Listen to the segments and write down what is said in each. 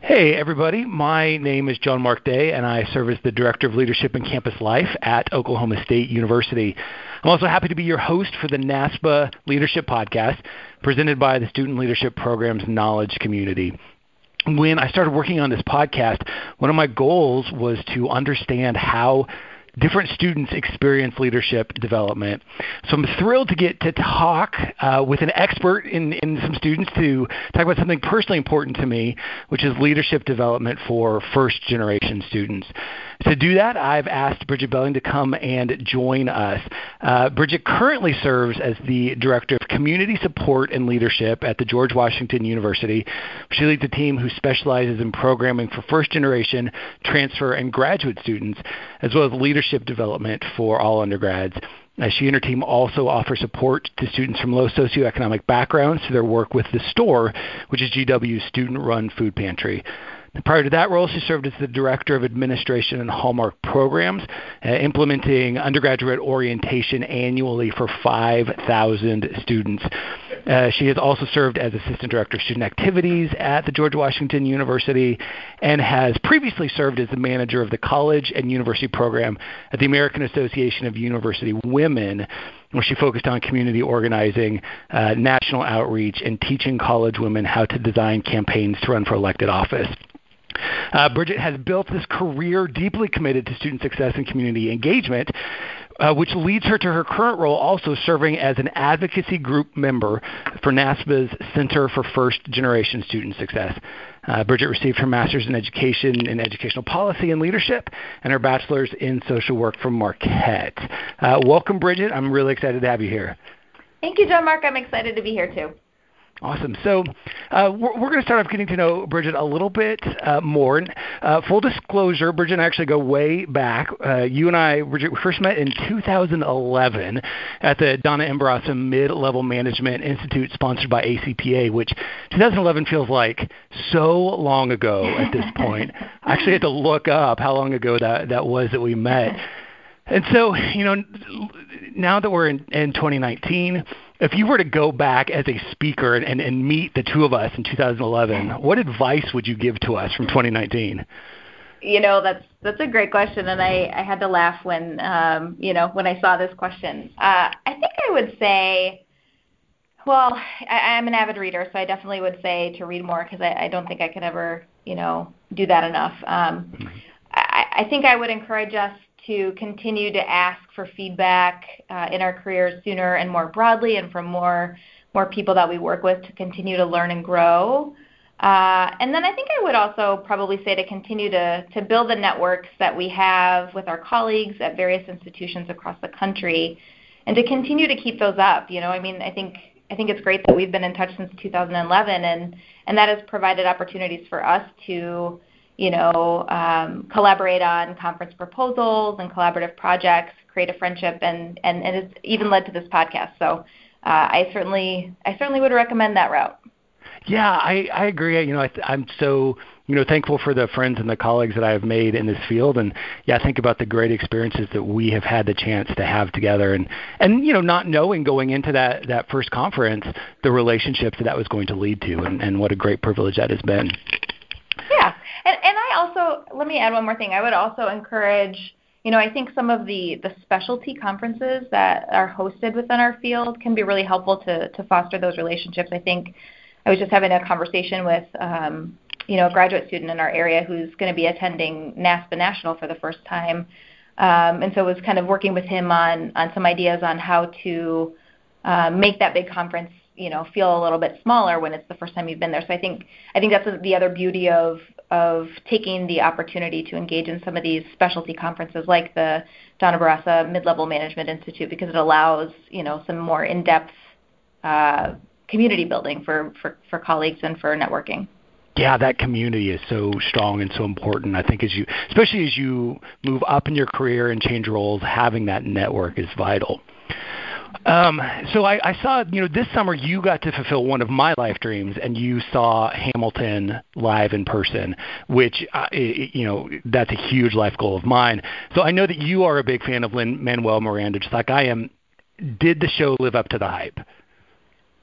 Hey, everybody. My name is John Mark Day, and I serve as the Director of Leadership and Campus Life at Oklahoma State University. I'm also happy to be your host for the NASPA Leadership Podcast, presented by the Student Leadership Program's Knowledge Community. When I started working on this podcast, one of my goals was to understand how different students experience leadership development. So I'm thrilled to get to talk uh, with an expert in, in some students to talk about something personally important to me, which is leadership development for first generation students. To do that, I've asked Bridget Belling to come and join us. Uh, Bridget currently serves as the Director of Community Support and Leadership at the George Washington University. She leads a team who specializes in programming for first generation, transfer, and graduate students, as well as leadership development for all undergrads. Uh, she and her team also offer support to students from low socioeconomic backgrounds through their work with The Store, which is GW's student run food pantry. Prior to that role, she served as the Director of Administration and Hallmark Programs, uh, implementing undergraduate orientation annually for 5,000 students. Uh, she has also served as Assistant Director of Student Activities at the George Washington University and has previously served as the manager of the College and University Program at the American Association of University Women where she focused on community organizing, uh, national outreach, and teaching college women how to design campaigns to run for elected office. Uh, Bridget has built this career deeply committed to student success and community engagement. Uh, which leads her to her current role also serving as an advocacy group member for NASPA's Center for First Generation Student Success. Uh, Bridget received her master's in education in educational policy and leadership and her bachelor's in social work from Marquette. Uh, welcome, Bridget. I'm really excited to have you here. Thank you, John Mark. I'm excited to be here too. Awesome. So uh, we're, we're going to start off getting to know Bridget a little bit uh, more. Uh, full disclosure, Bridget and I actually go way back. Uh, you and I, Bridget, we first met in 2011 at the Donna M. Bourassa Mid-Level Management Institute sponsored by ACPA, which 2011 feels like so long ago at this point. I actually had to look up how long ago that, that was that we met. And so, you know, now that we're in, in 2019, if you were to go back as a speaker and, and, meet the two of us in 2011, what advice would you give to us from 2019? You know, that's that's a great question, and I, I had to laugh when um, you know when I saw this question. Uh, I think I would say, well, I, I'm an avid reader, so I definitely would say to read more because I, I don't think I could ever you know do that enough. Um, mm-hmm. I, I think I would encourage us to continue to ask for feedback uh, in our careers sooner and more broadly, and from more more people that we work with to continue to learn and grow. Uh, and then I think I would also probably say to continue to, to build the networks that we have with our colleagues at various institutions across the country and to continue to keep those up. You know, I mean, I think I think it's great that we've been in touch since 2011 and and that has provided opportunities for us to you know, um, collaborate on conference proposals and collaborative projects, create a friendship, and and, and it's even led to this podcast. So uh, I certainly I certainly would recommend that route. Yeah, I I agree. You know, I, I'm so you know thankful for the friends and the colleagues that I have made in this field, and yeah, I think about the great experiences that we have had the chance to have together, and and you know not knowing going into that that first conference the relationships that that was going to lead to, and, and what a great privilege that has been. Yeah, and, and I also let me add one more thing. I would also encourage, you know, I think some of the the specialty conferences that are hosted within our field can be really helpful to to foster those relationships. I think I was just having a conversation with um, you know a graduate student in our area who's going to be attending NASPA National for the first time, um, and so was kind of working with him on on some ideas on how to uh, make that big conference you know feel a little bit smaller when it's the first time you've been there. So I think I think that's the other beauty of of taking the opportunity to engage in some of these specialty conferences like the Donna Bourassa Mid-Level Management Institute because it allows you know some more in-depth uh, community building for, for for colleagues and for networking. Yeah, that community is so strong and so important. I think as you, especially as you move up in your career and change roles, having that network is vital. Um, so I, I saw, you know, this summer you got to fulfill one of my life dreams, and you saw Hamilton live in person, which, uh, it, you know, that's a huge life goal of mine. So I know that you are a big fan of Lin Manuel Miranda, just like I am. Did the show live up to the hype?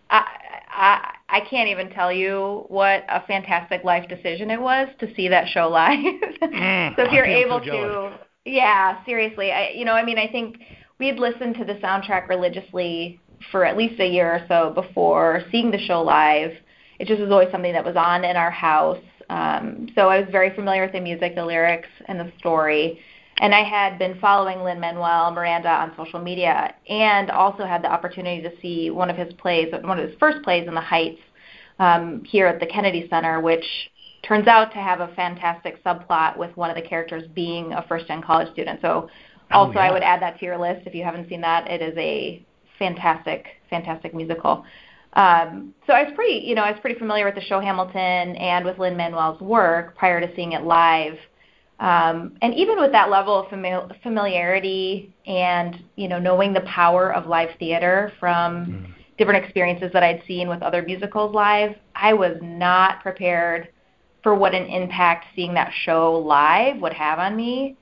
I, I I can't even tell you what a fantastic life decision it was to see that show live. Mm, so if you're able so to, yeah, seriously, I, you know, I mean, I think we'd listened to the soundtrack religiously for at least a year or so before seeing the show live. It just was always something that was on in our house. Um, so I was very familiar with the music, the lyrics, and the story. And I had been following Lin Manuel Miranda on social media, and also had the opportunity to see one of his plays, one of his first plays in the Heights, um, here at the Kennedy Center, which turns out to have a fantastic subplot with one of the characters being a first-gen college student. So, Oh, also yeah. I would add that to your list if you haven't seen that. It is a fantastic, fantastic musical. Um, so I was pretty, you know, I was pretty familiar with the show Hamilton and with Lin Manuel's work prior to seeing it live. Um, and even with that level of famil- familiarity and you know knowing the power of live theater from Mm. different experiences that I'd seen with other musicals live, I was not prepared for what an impact seeing that show live would have on me.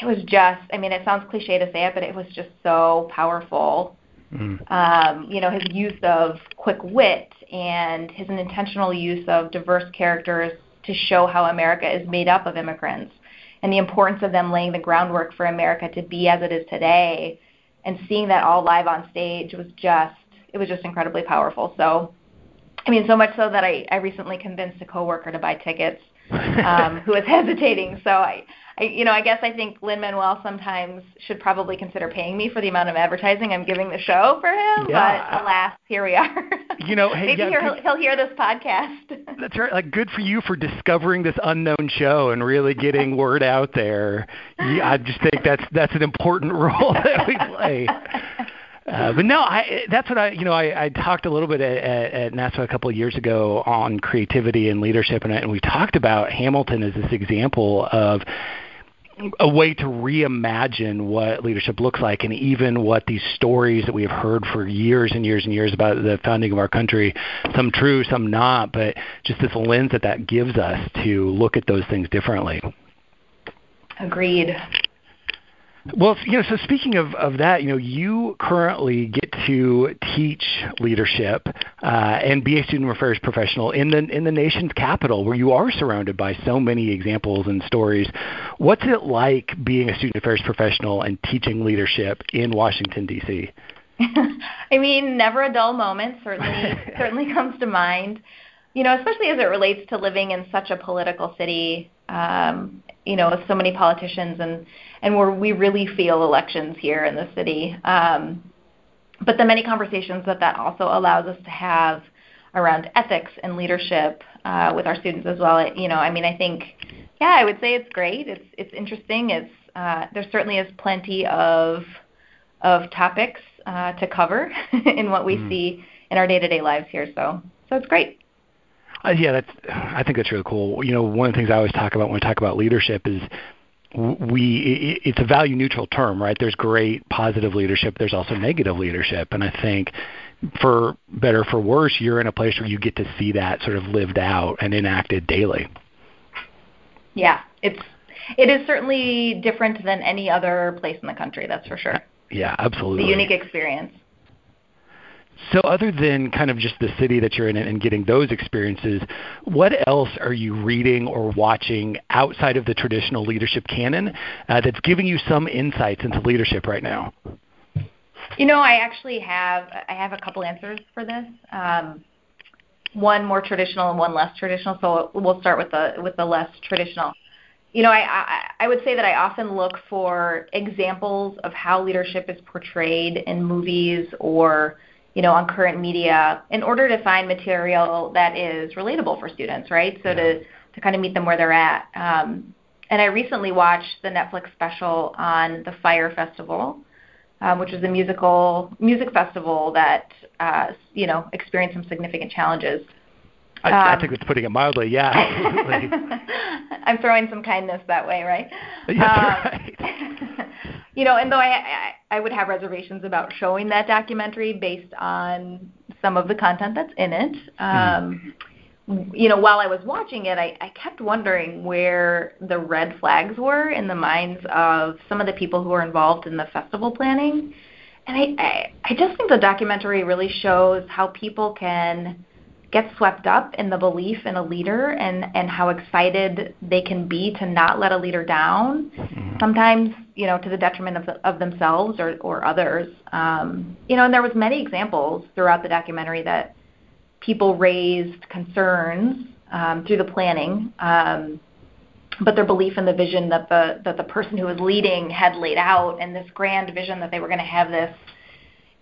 It was just, I mean, it sounds cliche to say it, but it was just so powerful Mm. um, you know, his use of quick wit and his intentional use of diverse characters to show how America is made up of immigrants and the importance of them laying the groundwork for America to be as it is today and seeing that all live on stage was just it was just incredibly powerful. So I mean so much so that I, I recently convinced a coworker to buy tickets um, who was hesitating. So I, I, you know, I guess I think Lin Manuel sometimes should probably consider paying me for the amount of advertising I'm giving the show for him. Yeah. But alas, here we are. You know, hey, maybe yeah, he'll, he'll hear this podcast. That's right. Like, good for you for discovering this unknown show and really getting word out there. Yeah, I just think that's that's an important role that we play. Uh, but no, I, that's what I, you know, I, I talked a little bit at, at, NASPA a couple of years ago on creativity and leadership, and, and we talked about Hamilton as this example of a way to reimagine what leadership looks like and even what these stories that we have heard for years and years and years about the founding of our country, some true, some not, but just this lens that that gives us to look at those things differently. Agreed. Well, you know, so speaking of, of that, you know, you currently get to teach leadership uh, and be a student affairs professional in the in the nation's capital, where you are surrounded by so many examples and stories. What's it like being a student affairs professional and teaching leadership in Washington D.C.? I mean, never a dull moment. Certainly, certainly comes to mind. You know, especially as it relates to living in such a political city. Um, you know, with so many politicians and and where we really feel elections here in the city. Um, but the many conversations that that also allows us to have around ethics and leadership uh, with our students as well. You know, I mean, I think, yeah, I would say it's great. It's it's interesting. It's uh, there certainly is plenty of of topics uh, to cover in what we Mm. see in our day to day lives here. So so it's great. Uh, yeah, that's. I think that's really cool. You know, one of the things I always talk about when I talk about leadership is we. It's a value neutral term, right? There's great positive leadership. There's also negative leadership, and I think for better or for worse, you're in a place where you get to see that sort of lived out and enacted daily. Yeah, it's it is certainly different than any other place in the country. That's for sure. Yeah, absolutely. The unique experience. So, other than kind of just the city that you're in and getting those experiences, what else are you reading or watching outside of the traditional leadership canon uh, that's giving you some insights into leadership right now? You know, I actually have I have a couple answers for this. Um, one more traditional and one less traditional. So we'll start with the with the less traditional. You know, I, I I would say that I often look for examples of how leadership is portrayed in movies or you know on current media in order to find material that is relatable for students, right? So to to kind of meet them where they're at. Um, and I recently watched the Netflix special on the Fyre Festival, um, which is a musical music festival that uh, you know experienced some significant challenges. I, I Um, think it's putting it mildly. Yeah. I'm throwing some kindness that way, right? Yes, Um, right. you know, and though I, I I would have reservations about showing that documentary based on some of the content that's in it. Um, You know, while I was watching it, I, I kept wondering where the red flags were in the minds of some of the people who were involved in the festival planning. And I, I, I just think the documentary really shows how people can get swept up in the belief in a leader and and how excited they can be to not let a leader down mm-hmm. sometimes you know to the detriment of, the, of themselves or or others um, you know and there was many examples throughout the documentary that people raised concerns um, through the planning um, but their belief in the vision that the that the person who was leading had laid out and this grand vision that they were going to have this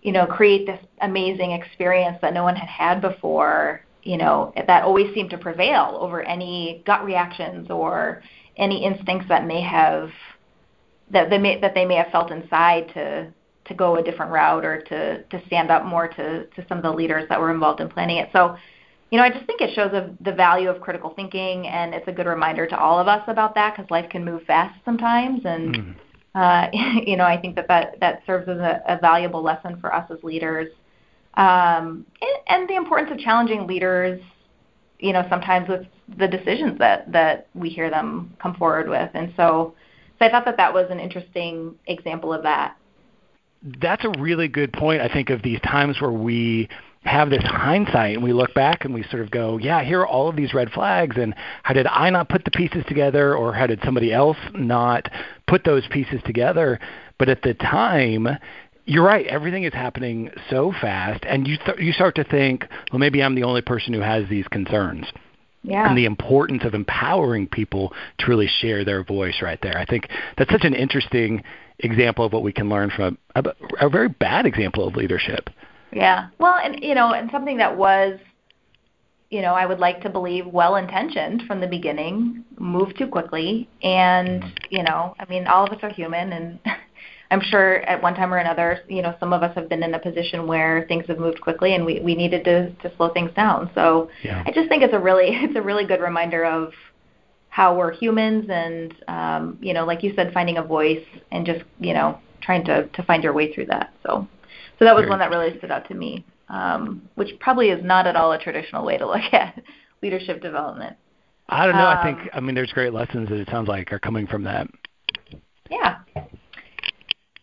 you know, create this amazing experience that no one had had before, you know, that always seemed to prevail over any gut reactions or any instincts that may have that they may that they may have felt inside to to go a different route or to to stand up more to to some of the leaders that were involved in planning it. So, you know, I just think it shows a, the value of critical thinking, and it's a good reminder to all of us about that because life can move fast sometimes, and mm uh, you know, I think that that, that serves as a, a valuable lesson for us as leaders. Um, and, and the importance of challenging leaders, you know, sometimes with the decisions that, that we hear them come forward with. And so, so I thought that that was an interesting example of that. That's a really good point, I think, of these times where we have this hindsight and we look back and we sort of go, yeah, here are all of these red flags and how did I not put the pieces together or how did somebody else not put those pieces together? But at the time, you're right, everything is happening so fast and you th- you start to think, well maybe I'm the only person who has these concerns. Yeah. And the importance of empowering people to really share their voice right there. I think that's such an interesting example of what we can learn from a, a very bad example of leadership. Yeah. Well, and you know, and something that was you know, I would like to believe well intentioned from the beginning, moved too quickly and, you know, I mean, all of us are human and I'm sure at one time or another, you know, some of us have been in a position where things have moved quickly and we, we needed to, to slow things down. So yeah. I just think it's a really it's a really good reminder of how we're humans and um, you know, like you said, finding a voice and just, you know, trying to, to find your way through that. So so that was one that really stood out to me, um, which probably is not at all a traditional way to look at leadership development. I don't know. Um, I think I mean there's great lessons that it sounds like are coming from that. Yeah.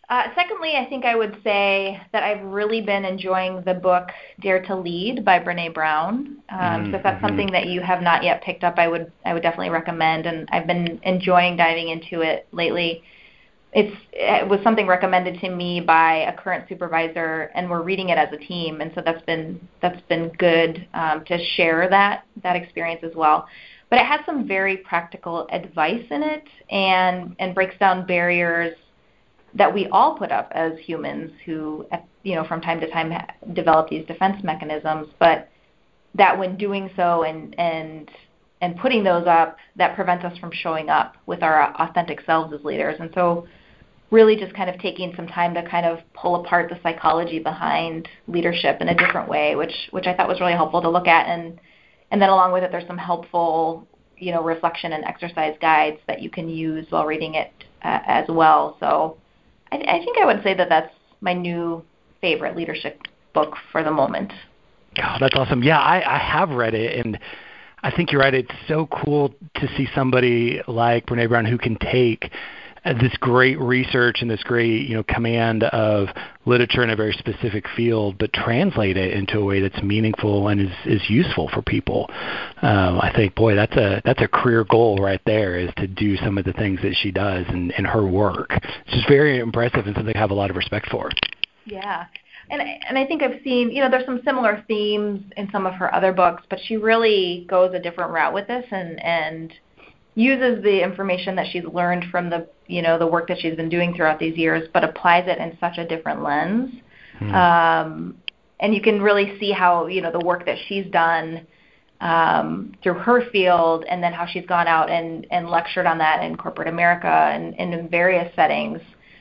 Uh, secondly, I think I would say that I've really been enjoying the book Dare to Lead by Brene Brown. Um, mm-hmm. So if that's mm-hmm. something that you have not yet picked up, I would I would definitely recommend, and I've been enjoying diving into it lately it's it was something recommended to me by a current supervisor and we're reading it as a team and so that's been that's been good um, to share that that experience as well. But it has some very practical advice in it and and breaks down barriers that we all put up as humans who you know from time to time develop these defense mechanisms. But that when doing so and and and putting those up that prevents us from showing up with our authentic selves as leaders. And so really just kind of taking some time to kind of pull apart the psychology behind leadership in a different way, which which I thought was really helpful to look at. And and then along with it, there's some helpful you know reflection and exercise guides that you can use while reading it uh, as well. So I, I think I would say that that's my new favorite leadership book for the moment. Oh, that's awesome. Yeah, I, I have read it and. I think you're right. It's so cool to see somebody like Brene Brown who can take this great research and this great you know command of literature in a very specific field, but translate it into a way that's meaningful and is, is useful for people. Um, I think, boy, that's a that's a career goal right there is to do some of the things that she does in, in her work. It's just very impressive and something I have a lot of respect for. Yeah. And, and I think I've seen, you know, there's some similar themes in some of her other books, but she really goes a different route with this and, and uses the information that she's learned from the you know the work that she's been doing throughout these years, but applies it in such a different lens. Hmm. Um, and you can really see how you know the work that she's done um, through her field, and then how she's gone out and, and lectured on that in corporate America and, and in various settings,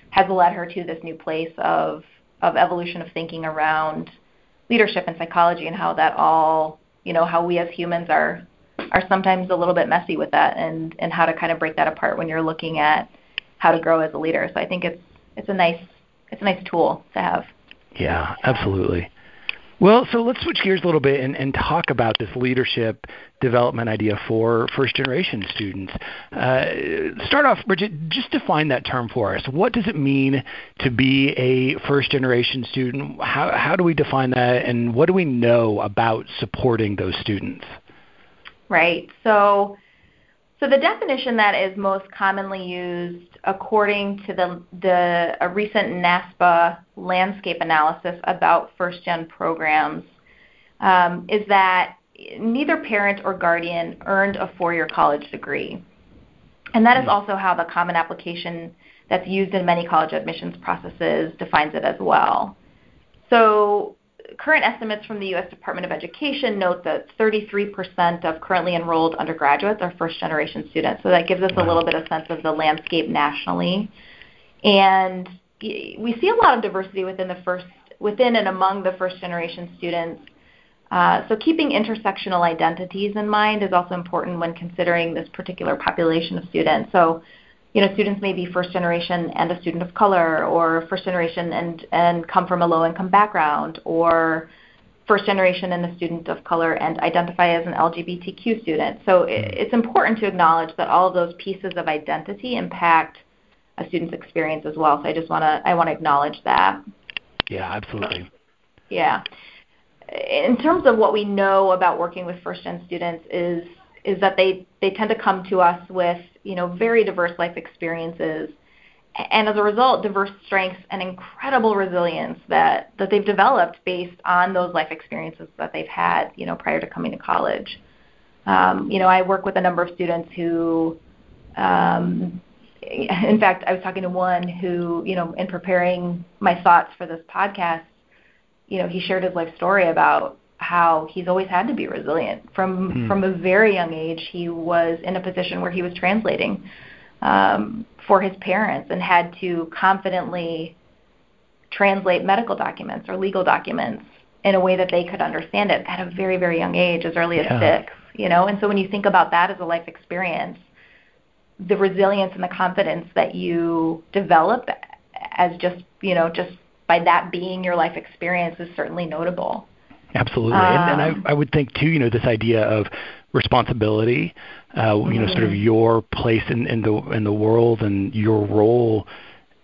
has led her to this new place of of evolution of thinking around leadership and psychology, and how that all you know how we as humans are are sometimes a little bit messy with that and and how to kind of break that apart when you're looking at how to grow as a leader. So I think it's it's a nice it's a nice tool to have. Yeah, absolutely. Well, so let's switch gears a little bit and, and talk about this leadership development idea for first generation students. Uh, start off, Bridget, just define that term for us. What does it mean to be a first generation student? How, how do we define that, and what do we know about supporting those students? Right. So, so the definition that is most commonly used, according to the, the a recent NASPA landscape analysis about first gen programs, um, is that neither parent or guardian earned a four-year college degree. And that is hmm. also how the common application that's used in many college admissions processes defines it as well. So current estimates from the U.S. Department of Education note that 33% of currently enrolled undergraduates are first generation students. So that gives us a little bit of sense of the landscape nationally. And we see a lot of diversity within the first within and among the first generation students. Uh, so keeping intersectional identities in mind is also important when considering this particular population of students. So you know, students may be first generation and a student of color, or first generation and, and come from a low income background, or first generation and a student of color and identify as an LGBTQ student. So it's important to acknowledge that all of those pieces of identity impact a student's experience as well. So I just want to I want to acknowledge that. Yeah, absolutely. Yeah. In terms of what we know about working with first gen students is is that they they tend to come to us with you know very diverse life experiences. And as a result diverse strengths and incredible resilience that that they've developed based on those life experiences that they've had you know prior to coming to college. Um, you know i work with a number of students who um, in fact i was talking to one who you know in preparing my thoughts for this podcast you know he shared his life story about how he's always had to be resilient. From mm. from a very young age, he was in a position where he was translating um, for his parents and had to confidently translate medical documents or legal documents in a way that they could understand it at a very very young age, as early as yeah. six. You know, and so when you think about that as a life experience, the resilience and the confidence that you develop as just you know just by that being your life experience is certainly notable. Absolutely, um, and, and I, um, I would think too, you know, this idea of responsibility, uh, you know, sort of mm-hmm. your place in, in the in the world and your role,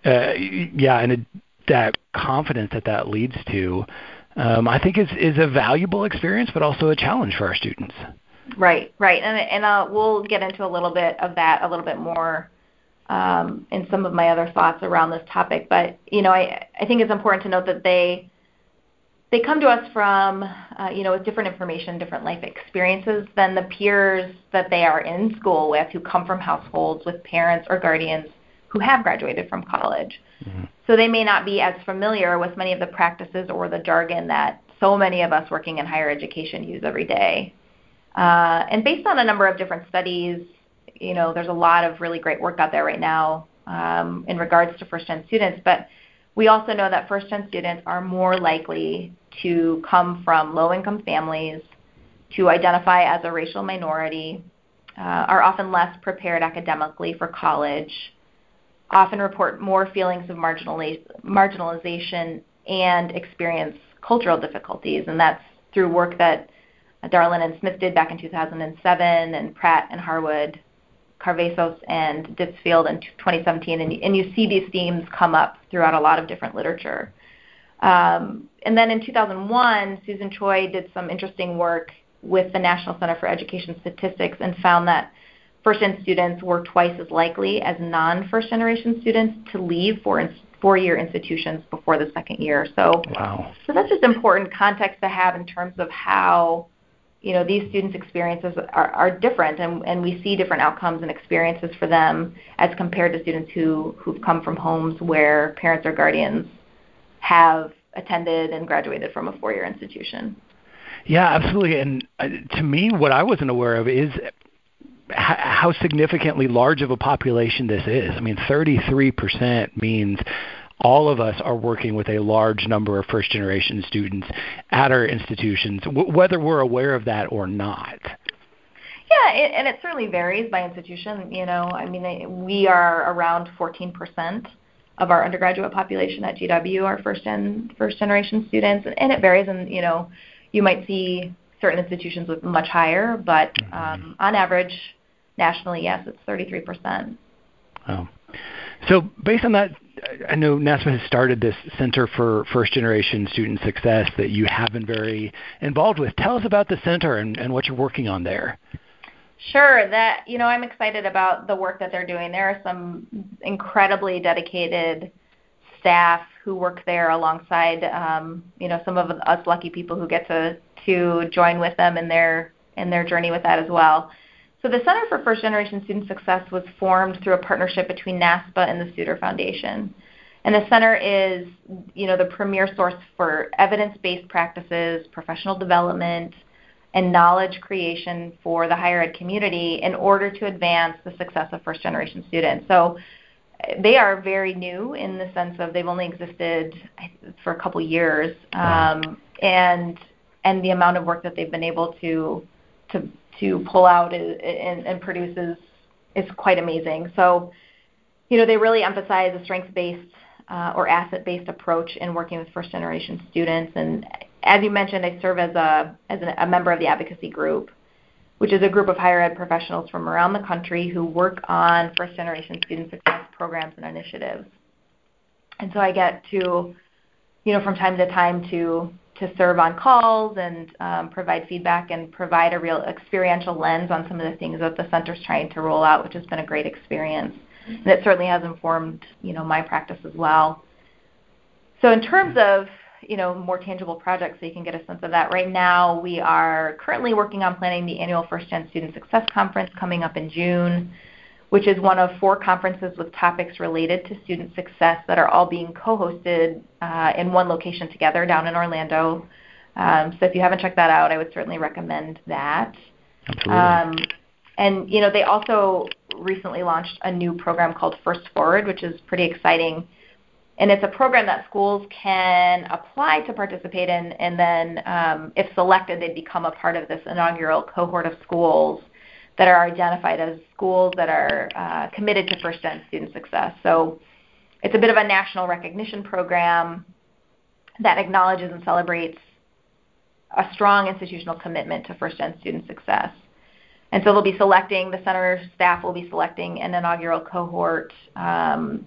uh, yeah, and it, that confidence that that leads to, um, I think is is a valuable experience, but also a challenge for our students. Right, right, and and uh, we'll get into a little bit of that a little bit more um, in some of my other thoughts around this topic. But you know, I I think it's important to note that they they come to us from, uh, you know, with different information, different life experiences than the peers that they are in school with who come from households with parents or guardians who have graduated from college. Mm-hmm. So they may not be as familiar with many of the practices or the jargon that so many of us working in higher education use every day. Uh, and based on a number of different studies, you know, there's a lot of really great work out there right now um, in regards to first gen students, but we also know that first gen students are more likely to come from low income families, to identify as a racial minority, uh, are often less prepared academically for college, often report more feelings of marginalization and experience cultural difficulties. And that's through work that Darling and Smith did back in 2007 and Pratt and Harwood Cavazos and Ditzfeld in 2017, and, and you see these themes come up throughout a lot of different literature. Um, and then in 2001, Susan Choy did some interesting work with the National Center for Education Statistics and found that first gen students were twice as likely as non first generation students to leave for four year institutions before the second year. So, wow. so that's just important context to have in terms of how you know these students' experiences are, are different, and, and we see different outcomes and experiences for them as compared to students who who've come from homes where parents or guardians have attended and graduated from a four-year institution. Yeah, absolutely. And uh, to me, what I wasn't aware of is how significantly large of a population this is. I mean, 33% means all of us are working with a large number of first generation students at our institutions, w- whether we're aware of that or not. Yeah, it, and it certainly varies by institution. You know, I mean, we are around 14% of our undergraduate population at GW are first gen first generation students, and it varies. And you know, you might see certain institutions with much higher, but um, on average, nationally, yes, it's 33 percent. Oh. So based on that, I know NASPA has started this Center for First Generation Student Success that you have been very involved with. Tell us about the center and, and what you're working on there. Sure. That you know, I'm excited about the work that they're doing. There are some incredibly dedicated staff who work there alongside um, you know some of us lucky people who get to to join with them in their in their journey with that as well. So the Center for First Generation Student Success was formed through a partnership between NASPA and the Suder Foundation. And the center is, you know, the premier source for evidence-based practices, professional development, and knowledge creation for the higher ed community in order to advance the success of first generation students. So they are very new in the sense of they've only existed for a couple years, um, and and the amount of work that they've been able to to to pull out and, and produce is is quite amazing. So, you know, they really emphasize a strengths-based uh, or asset-based approach in working with first-generation students. And as you mentioned, I serve as a as a member of the advocacy group, which is a group of higher ed professionals from around the country who work on first-generation student success programs and initiatives. And so I get to, you know, from time to time to to serve on calls and um, provide feedback and provide a real experiential lens on some of the things that the center's trying to roll out, which has been a great experience. And it certainly has informed, you know, my practice as well. So in terms of, you know, more tangible projects, so you can get a sense of that. Right now, we are currently working on planning the annual First Gen Student Success Conference coming up in June which is one of four conferences with topics related to student success that are all being co-hosted uh, in one location together down in Orlando. Um, so if you haven't checked that out, I would certainly recommend that. Absolutely. Um, and you know, they also recently launched a new program called First Forward, which is pretty exciting. And it's a program that schools can apply to participate in, and then um, if selected, they become a part of this inaugural cohort of schools that are identified as schools that are uh, committed to first gen student success. So it's a bit of a national recognition program that acknowledges and celebrates a strong institutional commitment to first gen student success. And so they'll be selecting, the center staff will be selecting an inaugural cohort um,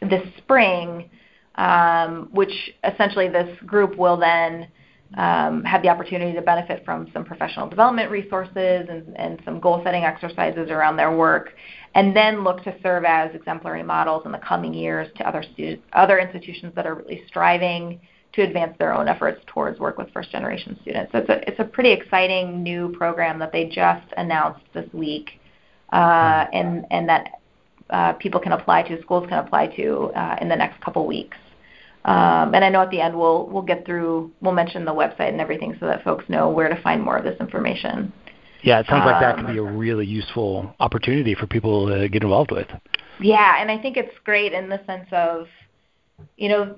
this spring, um, which essentially this group will then um, have the opportunity to benefit from some professional development resources and, and some goal setting exercises around their work, and then look to serve as exemplary models in the coming years to other, student, other institutions that are really striving to advance their own efforts towards work with first generation students. So it's a, it's a pretty exciting new program that they just announced this week, uh, and, and that uh, people can apply to, schools can apply to uh, in the next couple weeks. Um, and I know at the end we'll we'll get through we'll mention the website and everything so that folks know where to find more of this information. Yeah, it sounds like that could be a um, really useful opportunity for people to get involved with. Yeah, and I think it's great in the sense of, you know,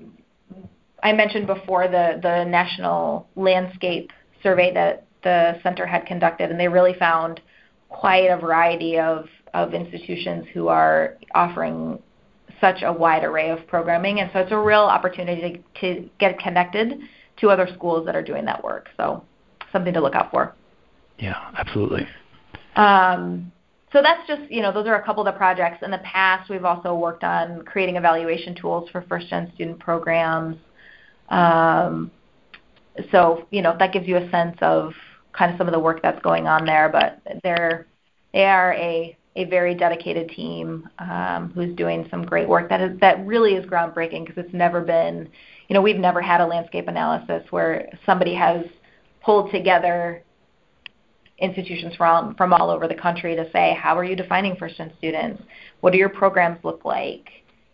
I mentioned before the the national landscape survey that the center had conducted, and they really found quite a variety of of institutions who are offering such a wide array of programming, and so it's a real opportunity to, to get connected to other schools that are doing that work. So something to look out for. Yeah, absolutely. Um, so that's just, you know, those are a couple of the projects. In the past, we've also worked on creating evaluation tools for first gen student programs. Um, so, you know, that gives you a sense of kind of some of the work that's going on there, but they're, they are a a very dedicated team um, who's doing some great work that is that really is groundbreaking because it's never been, you know, we've never had a landscape analysis where somebody has pulled together institutions from from all over the country to say how are you defining first gen students, what do your programs look like,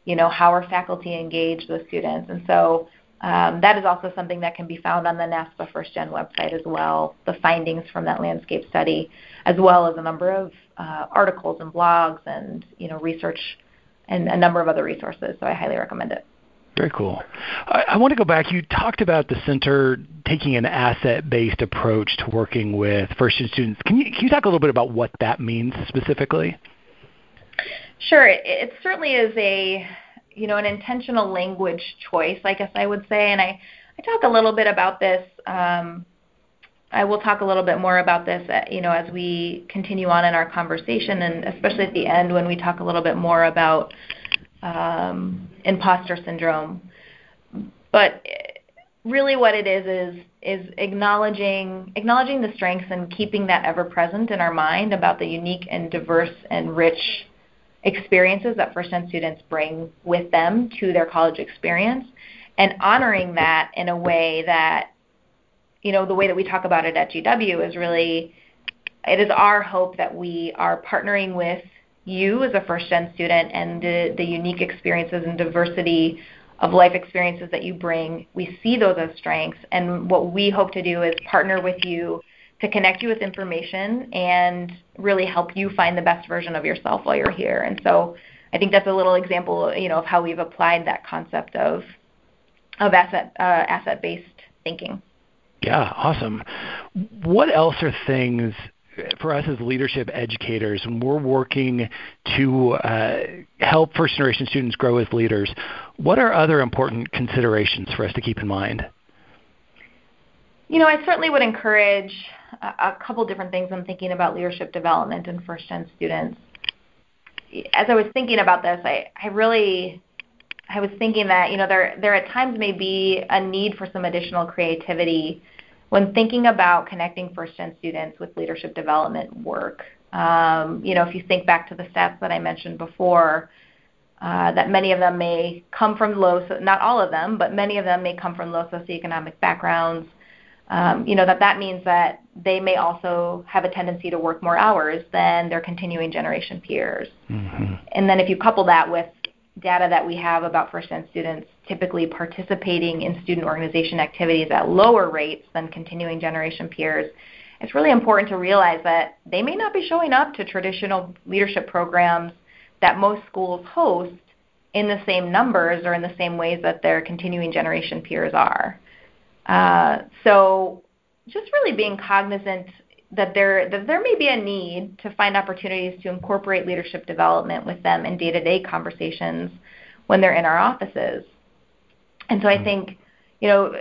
you know, how are faculty engaged with students, and so um, that is also something that can be found on the NASPA First Gen website as well, the findings from that landscape study, as well as a number of uh, articles and blogs and you know research and a number of other resources. So I highly recommend it. Very cool. I, I want to go back. You talked about the center taking an asset-based approach to working with first-year students. Can you, can you talk a little bit about what that means specifically? Sure. It, it certainly is a you know, an intentional language choice, I guess I would say. And I, I talk a little bit about this. Um, I will talk a little bit more about this, uh, you know, as we continue on in our conversation, and especially at the end when we talk a little bit more about um, imposter syndrome. But really, what it is is is acknowledging acknowledging the strengths and keeping that ever present in our mind about the unique and diverse and rich experiences that first gen students bring with them to their college experience and honoring that in a way that you know the way that we talk about it at GW is really it is our hope that we are partnering with you as a first gen student and the, the unique experiences and diversity of life experiences that you bring. We see those as strengths, and what we hope to do is partner with you to connect you with information and really help you find the best version of yourself while you're here. And so I think that's a little example, you know, of how we've applied that concept of of asset uh, asset based thinking. Yeah, awesome. What else are things for us as leadership educators when we're working to uh, help first generation students grow as leaders? What are other important considerations for us to keep in mind? You know, I certainly would encourage a, couple different things when thinking about leadership development in first gen students. As I was thinking about this, I, I really I was thinking that you know there there at times may be a need for some additional creativity when thinking about connecting first gen students with leadership development work. Um, you know, if you think back to the stats that I mentioned before, uh, that many of them may come from low, not all of them, but many of them may come from low socioeconomic backgrounds. Um, you know that that means that they may also have a tendency to work more hours than their continuing generation peers. Mm-hmm. And then if you couple that with data that we have about first-gen students typically participating in student organization activities at lower rates than continuing generation peers, it's really important to realize that they may not be showing up to traditional leadership programs that most schools host in the same numbers or in the same ways that their continuing generation peers are. Uh, so just really being cognizant that there that there may be a need to find opportunities to incorporate leadership development with them in day-to-day conversations when they're in our offices. And so I mm-hmm. think, you know,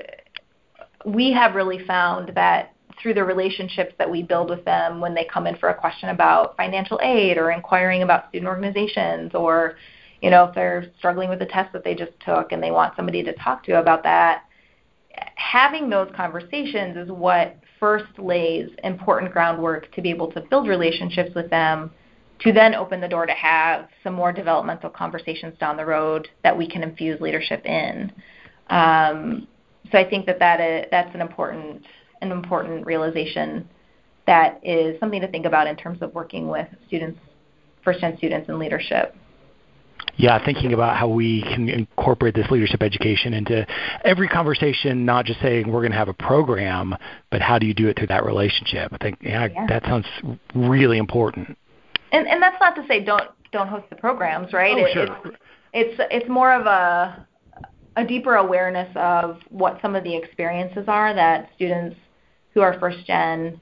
we have really found that through the relationships that we build with them when they come in for a question about financial aid or inquiring about student organizations or you know if they're struggling with a test that they just took and they want somebody to talk to about that having those conversations is what first lays important groundwork to be able to build relationships with them to then open the door to have some more developmental conversations down the road that we can infuse leadership in. Um, so I think that, that is, that's an important an important realization that is something to think about in terms of working with students, first gen students in leadership yeah, thinking about how we can incorporate this leadership education into every conversation, not just saying we're going to have a program, but how do you do it through that relationship? I think yeah, yeah. that sounds really important. And and that's not to say don't don't host the programs, right? Oh, it, sure. It's, it's it's more of a a deeper awareness of what some of the experiences are that students who are first gen,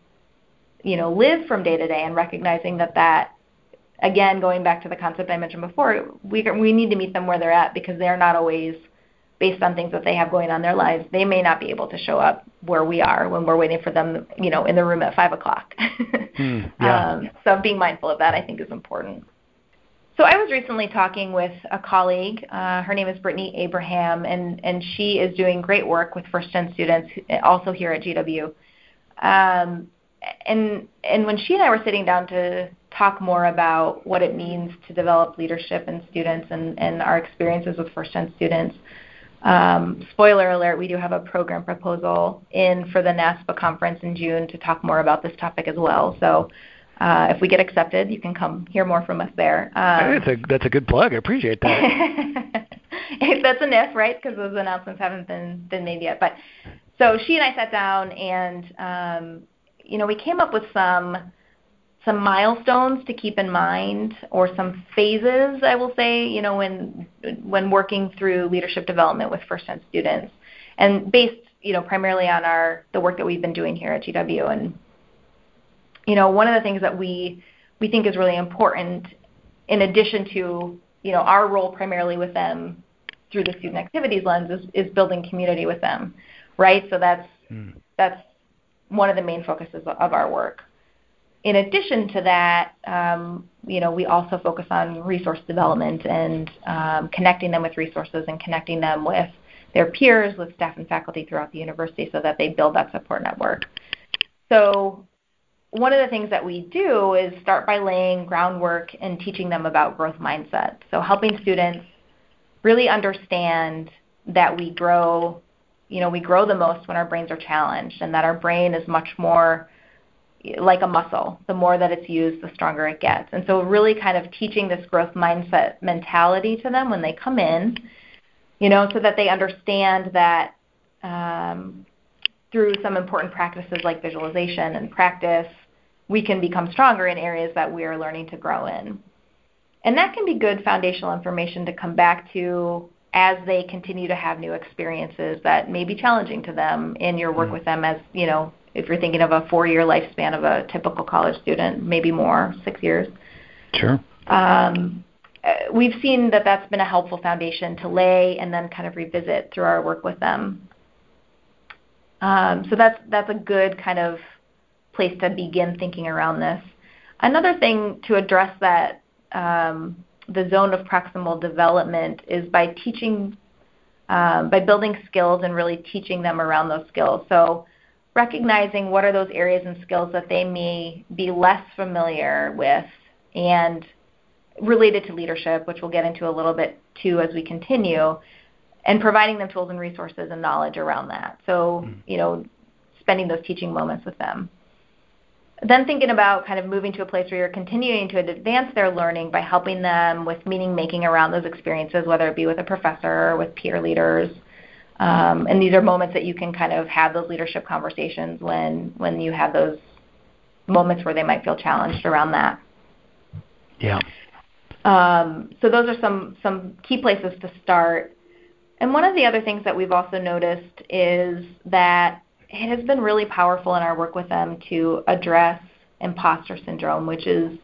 you know, live from day to day, and recognizing that that again, going back to the concept I mentioned before, we we need to meet them where they're at because they're not always based on things that they have going on in their lives. They may not be able to show up where we are when we're waiting for them, you know, in the room at five o'clock. mm, yeah. um, so being mindful of that, I think, is important. So I was recently talking with a colleague. Uh, her name is Brittany Abraham, and and she is doing great work with first gen students, also here at GW. Um, and and when she and I were sitting down to talk more about what it means to develop leadership in students and, and our experiences with first gen students. Um, spoiler alert, we do have a program proposal in for the NASPA conference in June to talk more about this topic as well. So uh, if we get accepted, you can come hear more from us there. Um, that's, a, that's a good plug. I appreciate that. If that's an if, right? Because those announcements haven't been, been made yet. But so she and I sat down and, um, you know, we came up with some some milestones to keep in mind or some phases I will say you know when when working through leadership development with first gen students and based you know primarily on our the work that we've been doing here at GW and you know one of the things that we we think is really important in addition to you know, our role primarily with them through the student activities lens is, is building community with them, right? So that's mm. that's one of the main focuses of our work. In addition to that, um, you know, we also focus on resource development and um, connecting them with resources and connecting them with their peers, with staff and faculty throughout the university, so that they build that support network. So one of the things that we do is start by laying groundwork and teaching them about growth mindset. So helping students really understand that we grow, you know, we grow the most when our brains are challenged and that our brain is much more like a muscle. The more that it's used, the stronger it gets. And so really kind of teaching this growth mindset mentality to them when they come in, you know, so that they understand that um, through some important practices like visualization and practice, we can become stronger in areas that we are learning to grow in. And that can be good foundational information to come back to as they continue to have new experiences that may be challenging to them in your work mm. with them as, you know, if you're thinking of a four-year lifespan of a typical college student, maybe more, six years. Sure. Um, we've seen that that's been a helpful foundation to lay and then kind of revisit through our work with them. Um, so that's that's a good kind of place to begin thinking around this. Another thing to address that um, the zone of proximal development is by teaching, um, by building skills and really teaching them around those skills. So recognizing what are those areas and skills that they may be less familiar with and related to leadership, which we'll get into a little bit too as we continue, and providing them tools and resources and knowledge around that. So, mm-hmm. you know, spending those teaching moments with them. Then thinking about kind of moving to a place where you're continuing to advance their learning by helping them with meaning making around those experiences, whether it be with a professor or with peer leaders. Um, and these are moments that you can kind of have those leadership conversations when when you have those moments where they might feel challenged around that. Yeah. Um, so those are some some key places to start. And one of the other things that we've also noticed is that it has been really powerful in our work with them to address imposter syndrome, which is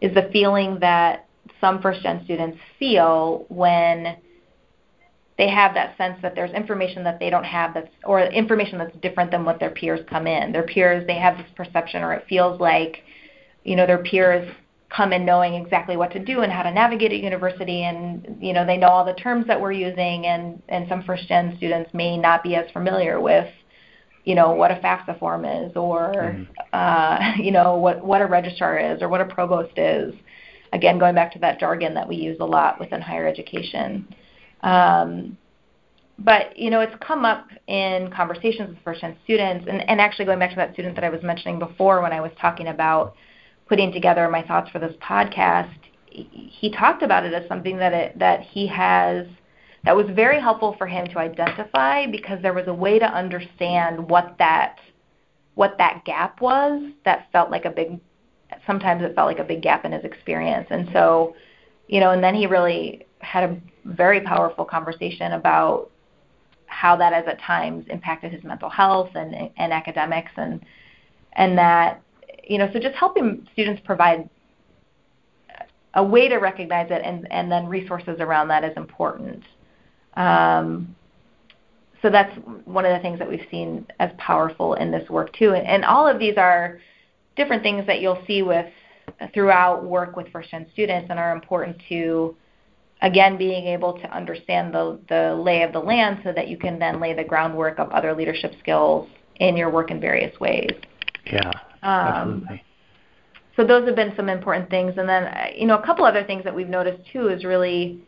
is the feeling that some first gen students feel when they have that sense that there's information that they don't have that's or information that's different than what their peers come in. Their peers they have this perception or it feels like you know their peers come in knowing exactly what to do and how to navigate a university and you know they know all the terms that we're using and and some first gen students may not be as familiar with you know what a FAFSA form is, or mm-hmm. uh, you know what what a registrar is, or what a provost is. Again, going back to that jargon that we use a lot within higher education. Um, but you know, it's come up in conversations with first-time students, and, and actually going back to that student that I was mentioning before when I was talking about putting together my thoughts for this podcast. He talked about it as something that it, that he has that was very helpful for him to identify because there was a way to understand what that what that gap was that felt like a big sometimes it felt like a big gap in his experience and so you know and then he really had a very powerful conversation about how that has at times impacted his mental health and and academics and and that you know so just helping students provide a way to recognize it and and then resources around that is important um, so that's one of the things that we've seen as powerful in this work too. And, and all of these are different things that you'll see with throughout work with first gen students and are important to again being able to understand the, the lay of the land so that you can then lay the groundwork of other leadership skills in your work in various ways. Yeah, um, absolutely. So those have been some important things, and then you know a couple other things that we've noticed too is really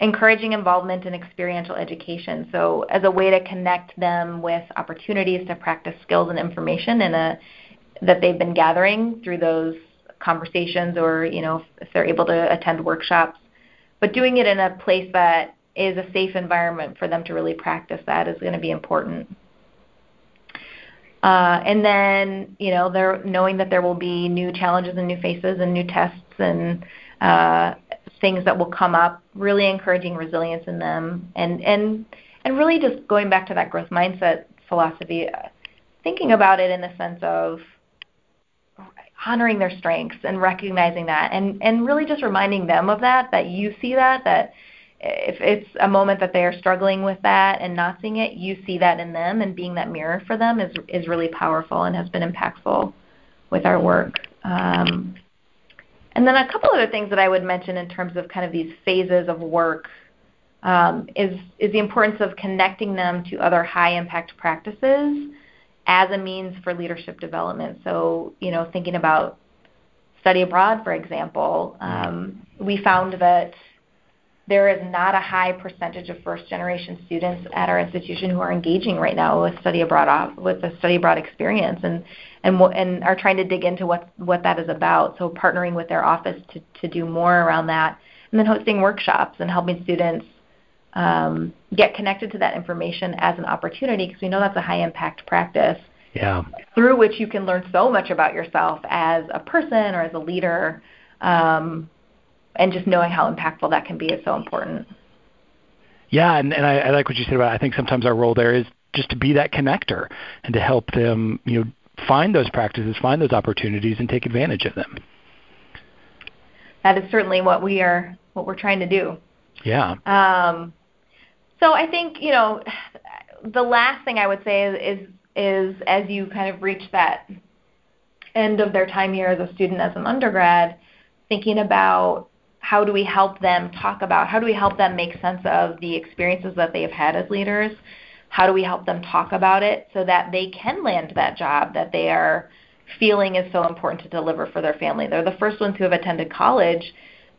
encouraging involvement in experiential education. So, as a way to connect them with opportunities to practice skills and information in a that they've been gathering through those conversations, or you know, if they're able to attend workshops, but doing it in a place that is a safe environment for them to really practice that is going to be important. Uh, and then, you know, they're knowing that there will be new challenges and new faces and new tests and uh, things that will come up, really encouraging resilience in them, and and and really just going back to that growth mindset philosophy, thinking about it in the sense of honoring their strengths and recognizing that and and really just reminding them of that that you see that that if it's a moment that they are struggling with that and not seeing it you see that in them and being that mirror for them is is really powerful and has been impactful with our work. Um, and then a couple other things that I would mention in terms of kind of these phases of work um, is is the importance of connecting them to other high impact practices as a means for leadership development. So, you know, thinking about study abroad, for example, um, we found that there is not a high percentage of first generation students at our institution who are engaging right now with study abroad with a study abroad experience and and and are trying to dig into what what that is about so partnering with their office to to do more around that and then hosting workshops and helping students um, get connected to that information as an opportunity because we know that's a high impact practice. Yeah. Through which you can learn so much about yourself as a person or as a leader, um, and just knowing how impactful that can be is so important. Yeah, and, and I, I like what you said about. I think sometimes our role there is just to be that connector and to help them, you know, find those practices, find those opportunities, and take advantage of them. That is certainly what we are what we're trying to do. Yeah. Um, so I think you know the last thing I would say is, is is as you kind of reach that end of their time here as a student as an undergrad, thinking about how do we help them talk about how do we help them make sense of the experiences that they have had as leaders? How do we help them talk about it so that they can land that job that they are feeling is so important to deliver for their family? They're the first ones who have attended college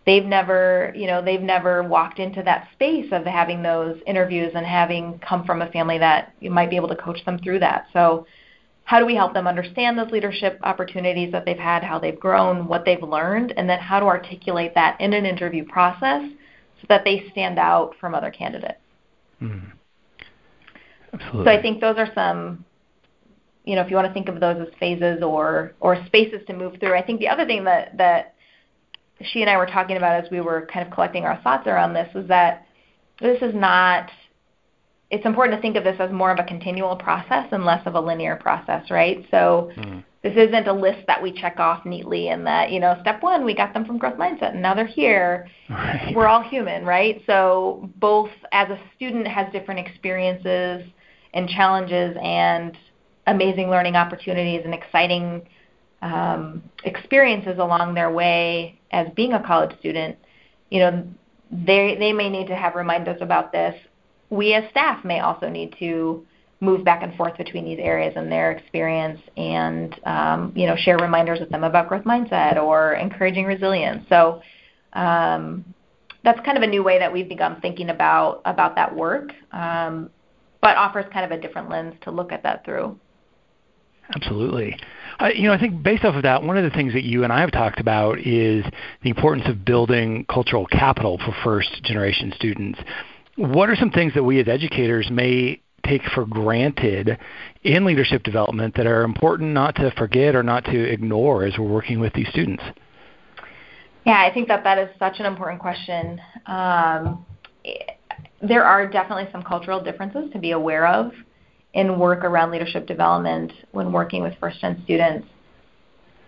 they've never you know they've never walked into that space of having those interviews and having come from a family that you might be able to coach them through that so how do we help them understand those leadership opportunities that they've had how they've grown what they've learned and then how to articulate that in an interview process so that they stand out from other candidates mm. Absolutely. so i think those are some you know if you want to think of those as phases or or spaces to move through i think the other thing that that she and I were talking about as we were kind of collecting our thoughts around this was that this is not it's important to think of this as more of a continual process and less of a linear process, right? So mm. this isn't a list that we check off neatly and that, you know, step one, we got them from growth mindset and now they're here. Right. We're all human, right? So both as a student has different experiences and challenges and amazing learning opportunities and exciting um, experiences along their way as being a college student, you know, they they may need to have reminders about this. We as staff may also need to move back and forth between these areas and their experience and um, you know share reminders with them about growth mindset or encouraging resilience so um, that's kind of a new way that we've begun thinking about about that work um, but offers kind of a different lens to look at that through Absolutely. Uh, you know, I think based off of that, one of the things that you and I have talked about is the importance of building cultural capital for first generation students. What are some things that we as educators may take for granted in leadership development that are important not to forget or not to ignore as we're working with these students? Yeah, I think that that is such an important question. Um, there are definitely some cultural differences to be aware of in work around leadership development when working with first gen students.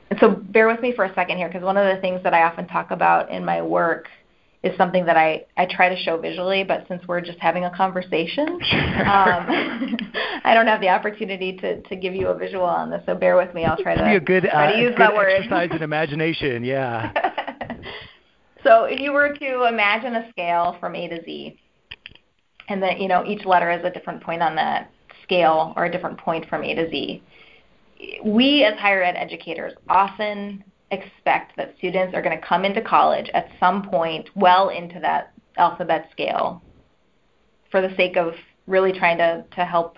And so bear with me for a second here because one of the things that I often talk about in my work is something that I, I try to show visually, but since we're just having a conversation, um, I don't have the opportunity to, to give you a visual on this. So bear with me. I'll try to, be a good, try to uh, use good that word. exercise in imagination. Yeah. so if you were to imagine a scale from A to Z, and that you know each letter is a different point on that scale or a different point from A to Z. We as higher ed educators often expect that students are going to come into college at some point well into that alphabet scale for the sake of really trying to, to help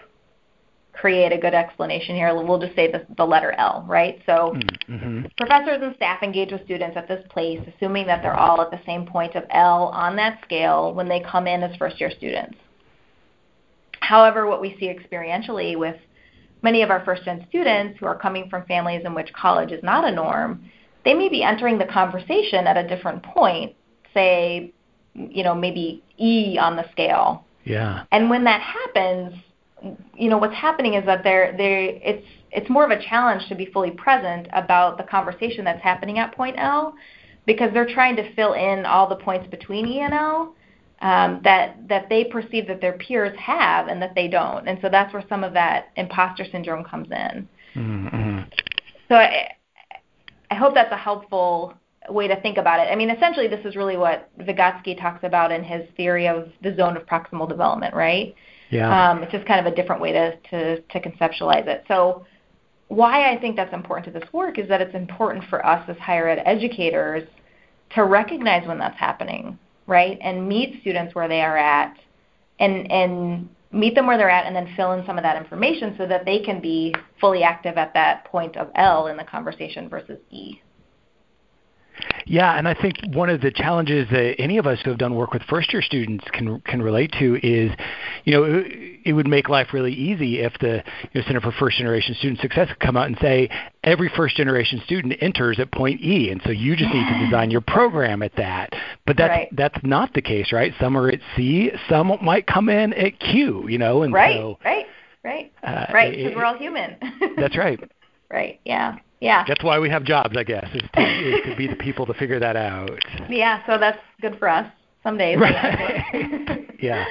create a good explanation here. We'll just say the, the letter L, right? So mm-hmm. professors and staff engage with students at this place, assuming that they're all at the same point of L on that scale when they come in as first year students. However, what we see experientially with many of our first gen students who are coming from families in which college is not a norm, they may be entering the conversation at a different point, say, you know, maybe E on the scale. Yeah. And when that happens, you know what's happening is that they're they it's it's more of a challenge to be fully present about the conversation that's happening at point L because they're trying to fill in all the points between E and L um, that that they perceive that their peers have and that they don't, and so that's where some of that imposter syndrome comes in. Mm-hmm. So I, I hope that's a helpful way to think about it. I mean, essentially, this is really what Vygotsky talks about in his theory of the zone of proximal development, right? Yeah. Um, it's just kind of a different way to, to, to conceptualize it. So, why I think that's important to this work is that it's important for us as higher ed educators to recognize when that's happening, right? And meet students where they are at and, and meet them where they're at and then fill in some of that information so that they can be fully active at that point of L in the conversation versus E. Yeah, and I think one of the challenges that any of us who have done work with first year students can can relate to is, you know, it would make life really easy if the you know, Center for First Generation Student Success could come out and say every first generation student enters at point E, and so you just need to design your program at that. But that's right. that's not the case, right? Some are at C, some might come in at Q, you know, and right, so right, right, uh, right, because we're all human. that's right. Right. Yeah. Yeah. That's why we have jobs, I guess, is to, is to be the people to figure that out. Yeah, so that's good for us some days. Right. yeah.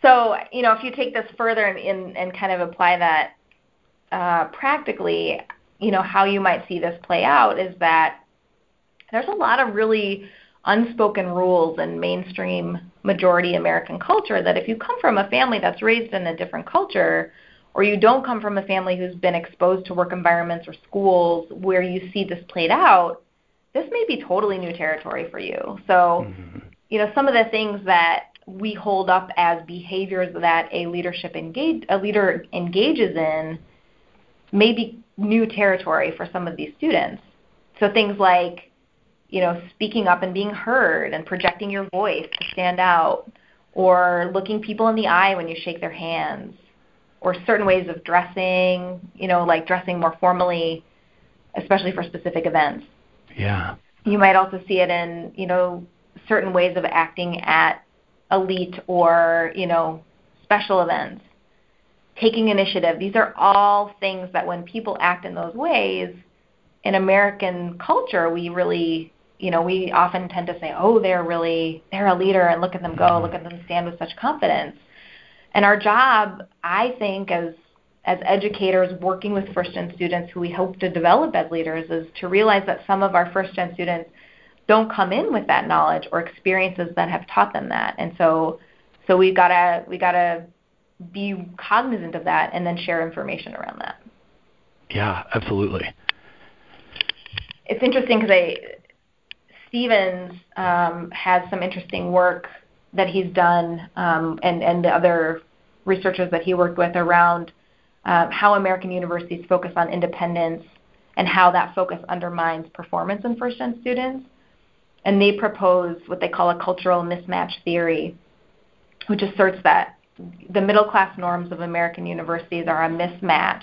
So, you know, if you take this further and, and, and kind of apply that uh, practically, you know, how you might see this play out is that there's a lot of really unspoken rules in mainstream majority American culture that if you come from a family that's raised in a different culture, or you don't come from a family who's been exposed to work environments or schools where you see this played out, this may be totally new territory for you. So, mm-hmm. you know, some of the things that we hold up as behaviors that a leadership engage a leader engages in may be new territory for some of these students. So things like, you know, speaking up and being heard and projecting your voice to stand out, or looking people in the eye when you shake their hands, or certain ways of dressing, you know, like dressing more formally, especially for specific events. Yeah. You might also see it in, you know, certain ways of acting at elite or, you know, special events. Taking initiative. These are all things that when people act in those ways, in American culture, we really, you know, we often tend to say, "Oh, they're really they're a leader and look at them go, look at them stand with such confidence." And our job, I think, as as educators working with first gen students who we hope to develop as leaders is to realize that some of our first gen students don't come in with that knowledge or experiences that have taught them that. And so so we gotta we gotta be cognizant of that and then share information around that. Yeah, absolutely. It's interesting because I Stevens um, has some interesting work that he's done um, and, and the other researchers that he worked with around uh, how American universities focus on independence and how that focus undermines performance in first gen students. And they propose what they call a cultural mismatch theory, which asserts that the middle class norms of American universities are a mismatch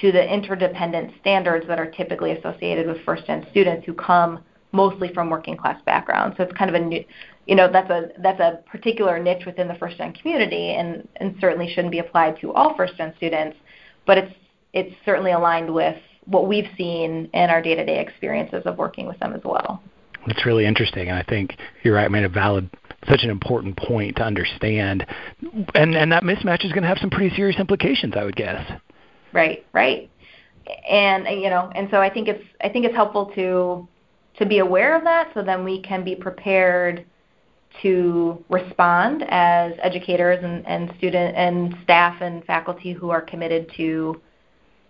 to the interdependent standards that are typically associated with first gen students who come mostly from working class backgrounds. So it's kind of a new, you know that's a that's a particular niche within the first gen community and and certainly shouldn't be applied to all first gen students but it's it's certainly aligned with what we've seen in our day-to-day experiences of working with them as well. That's really interesting and i think you're right made a valid such an important point to understand. And and that mismatch is going to have some pretty serious implications i would guess. Right right. And you know and so i think it's i think it's helpful to to be aware of that so then we can be prepared to respond as educators and, and student and staff and faculty who are committed to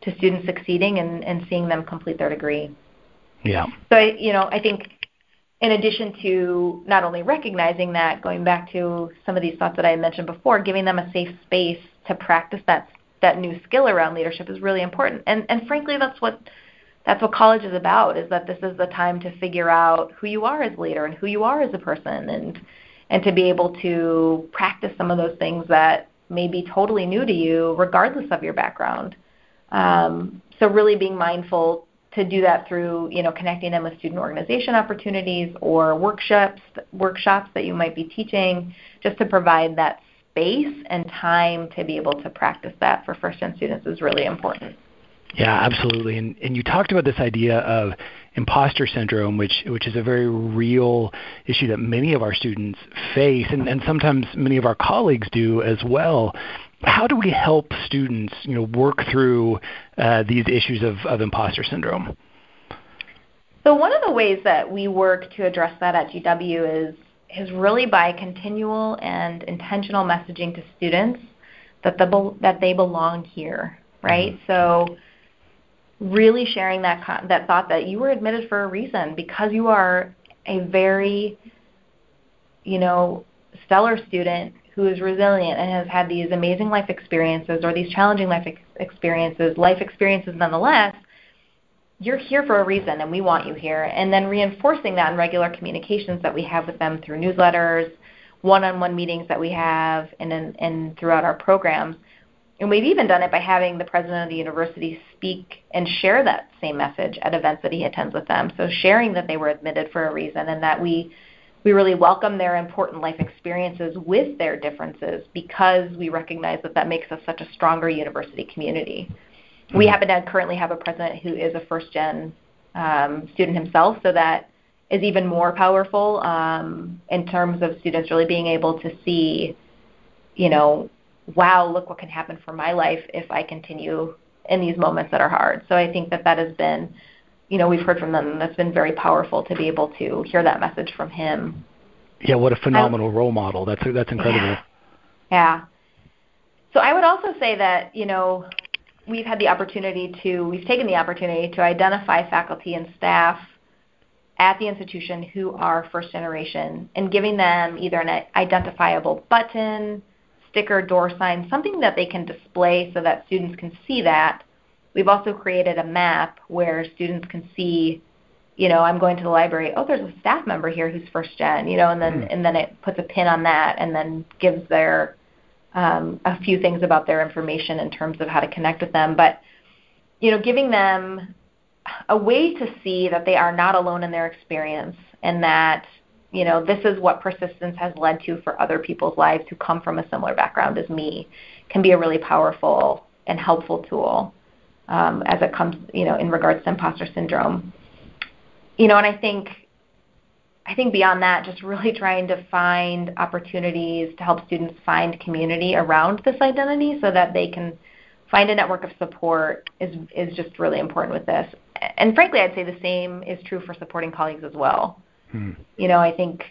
to students succeeding and, and seeing them complete their degree. Yeah. So I, you know, I think in addition to not only recognizing that, going back to some of these thoughts that I mentioned before, giving them a safe space to practice that that new skill around leadership is really important. And and frankly, that's what that's what college is about is that this is the time to figure out who you are as a leader and who you are as a person and and to be able to practice some of those things that may be totally new to you regardless of your background um, so really being mindful to do that through you know connecting them with student organization opportunities or workshops workshops that you might be teaching just to provide that space and time to be able to practice that for first gen students is really important. Yeah, absolutely. And and you talked about this idea of imposter syndrome, which which is a very real issue that many of our students face, and, and sometimes many of our colleagues do as well. How do we help students, you know, work through uh, these issues of, of imposter syndrome? So one of the ways that we work to address that at GW is is really by continual and intentional messaging to students that the that they belong here, right? Mm-hmm. So really sharing that that thought that you were admitted for a reason because you are a very you know stellar student who is resilient and has had these amazing life experiences or these challenging life ex- experiences life experiences nonetheless you're here for a reason and we want you here. And then reinforcing that in regular communications that we have with them through newsletters one-on-one meetings that we have and, and, and throughout our programs and we've even done it by having the president of the university speak and share that same message at events that he attends with them. So sharing that they were admitted for a reason and that we we really welcome their important life experiences with their differences because we recognize that that makes us such a stronger university community. Mm-hmm. We happen to currently have a president who is a first gen um, student himself, so that is even more powerful um, in terms of students really being able to see, you know, wow, look what can happen for my life if I continue in these moments that are hard. So I think that that has been, you know, we've heard from them. That's been very powerful to be able to hear that message from him. Yeah, what a phenomenal role model. That's that's incredible. Yeah. yeah. So I would also say that you know we've had the opportunity to we've taken the opportunity to identify faculty and staff at the institution who are first generation and giving them either an identifiable button sticker, door sign, something that they can display so that students can see that. We've also created a map where students can see, you know, I'm going to the library. Oh, there's a staff member here who's first gen, you know, and then mm. and then it puts a pin on that and then gives their um, a few things about their information in terms of how to connect with them. But you know, giving them a way to see that they are not alone in their experience and that you know, this is what persistence has led to for other people's lives who come from a similar background as me, can be a really powerful and helpful tool um, as it comes, you know, in regards to imposter syndrome. You know, and I think I think beyond that, just really trying to find opportunities to help students find community around this identity so that they can find a network of support is is just really important with this. And frankly, I'd say the same is true for supporting colleagues as well. Hmm. You know, I think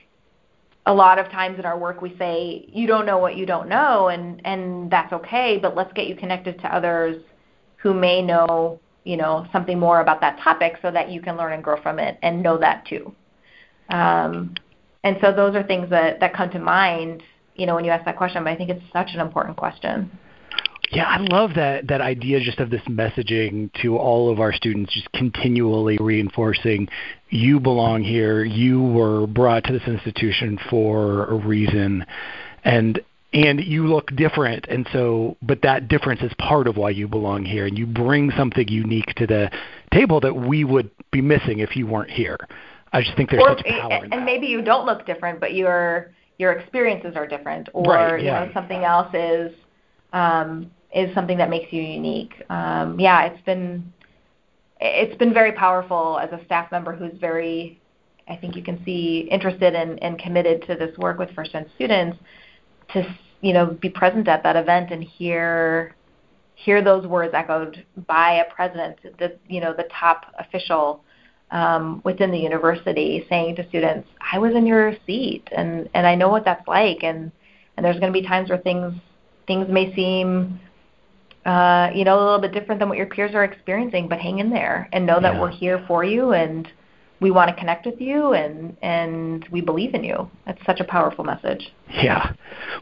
a lot of times in our work we say you don't know what you don't know and and that's okay, but let's get you connected to others who may know, you know, something more about that topic so that you can learn and grow from it and know that too. Um, and so those are things that, that come to mind, you know, when you ask that question, but I think it's such an important question. Yeah, I love that that idea just of this messaging to all of our students, just continually reinforcing you belong here, you were brought to this institution for a reason, and and you look different, and so but that difference is part of why you belong here, and you bring something unique to the table that we would be missing if you weren't here. I just think there's or, such power. And, in and maybe you don't look different, but your your experiences are different, or right, yeah. you know something else is um, is something that makes you unique. Um, yeah, it's been it's been very powerful as a staff member who's very, I think you can see, interested and, and committed to this work with first gen students to you know be present at that event and hear hear those words echoed by a president, the you know the top official um, within the university, saying to students, "I was in your seat, and and I know what that's like, and and there's going to be times where things things may seem uh, you know, a little bit different than what your peers are experiencing, but hang in there and know that yeah. we're here for you and we want to connect with you and and we believe in you. That's such a powerful message. Yeah.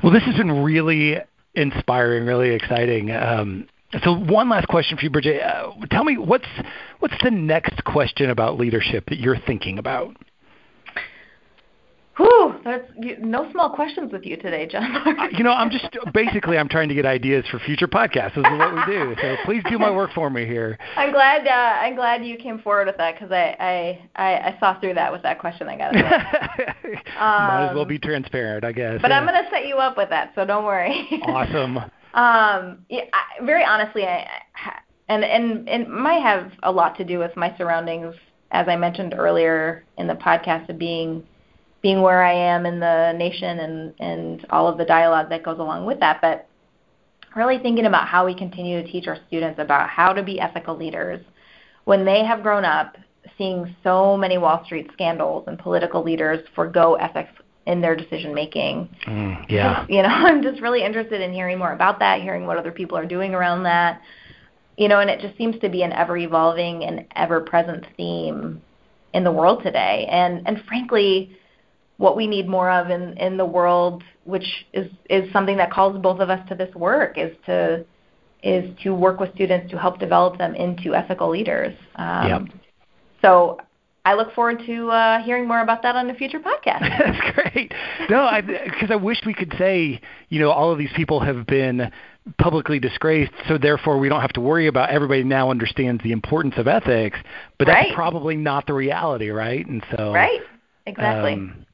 Well, this has been really inspiring, really exciting. Um, so one last question for you, Bridget. Uh, tell me what's what's the next question about leadership that you're thinking about? Whew, There's no small questions with you today, John. You know, I'm just basically I'm trying to get ideas for future podcasts. This is what we do. So please do my work for me here. I'm glad. Uh, I'm glad you came forward with that because I, I, I I saw through that with that question. I got um, Might as well be transparent, I guess. But yeah. I'm going to set you up with that, so don't worry. awesome. um, yeah, I, very honestly, I, and and it might have a lot to do with my surroundings, as I mentioned earlier in the podcast, of being being where I am in the nation and, and all of the dialogue that goes along with that, but really thinking about how we continue to teach our students about how to be ethical leaders when they have grown up seeing so many Wall Street scandals and political leaders forego ethics in their decision making. Mm, yeah. You know, I'm just really interested in hearing more about that, hearing what other people are doing around that. You know, and it just seems to be an ever evolving and ever present theme in the world today. And and frankly, what we need more of in, in the world, which is, is something that calls both of us to this work, is to is to work with students to help develop them into ethical leaders. Um, yep. So I look forward to uh, hearing more about that on a future podcast. That's great. No, because I, I wish we could say, you know, all of these people have been publicly disgraced, so therefore we don't have to worry about everybody now understands the importance of ethics. But that's right. probably not the reality, right? And so right, exactly. Um,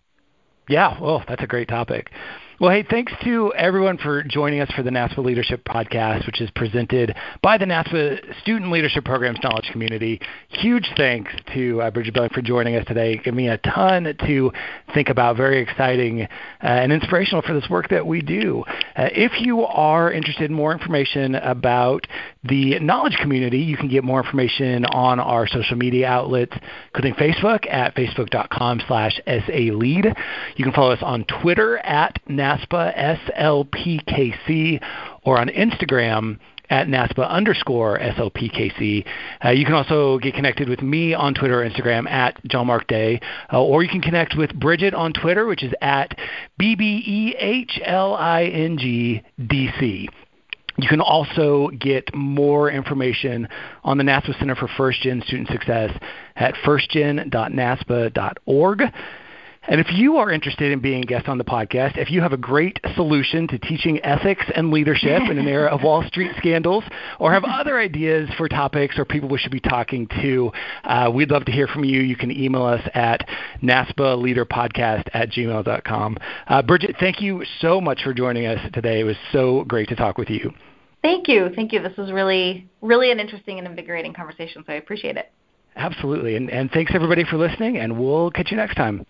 yeah, well, that's a great topic. Well, hey, thanks to everyone for joining us for the NASPA Leadership Podcast, which is presented by the NASPA Student Leadership Programs Knowledge Community. Huge thanks to uh, Bridget Behling for joining us today. Give me a ton to think about. Very exciting uh, and inspirational for this work that we do. Uh, if you are interested in more information about the knowledge community, you can get more information on our social media outlets, including Facebook at facebook.com slash SALead. You can follow us on Twitter at NASPA NASPA SLPKC or on Instagram at NASPA underscore SLPKC. Uh, you can also get connected with me on Twitter or Instagram at John Mark Day, uh, or you can connect with Bridget on Twitter, which is at BBEHLINGDC. You can also get more information on the NASPA Center for First Gen Student Success at firstgen.naspa.org. And if you are interested in being a guest on the podcast, if you have a great solution to teaching ethics and leadership in an era of Wall Street scandals, or have other ideas for topics or people we should be talking to, uh, we'd love to hear from you. You can email us at naspaleaderpodcast at gmail.com. Uh, Bridget, thank you so much for joining us today. It was so great to talk with you. Thank you. Thank you. This was really, really an interesting and invigorating conversation, so I appreciate it. Absolutely. And, and thanks everybody for listening, and we'll catch you next time.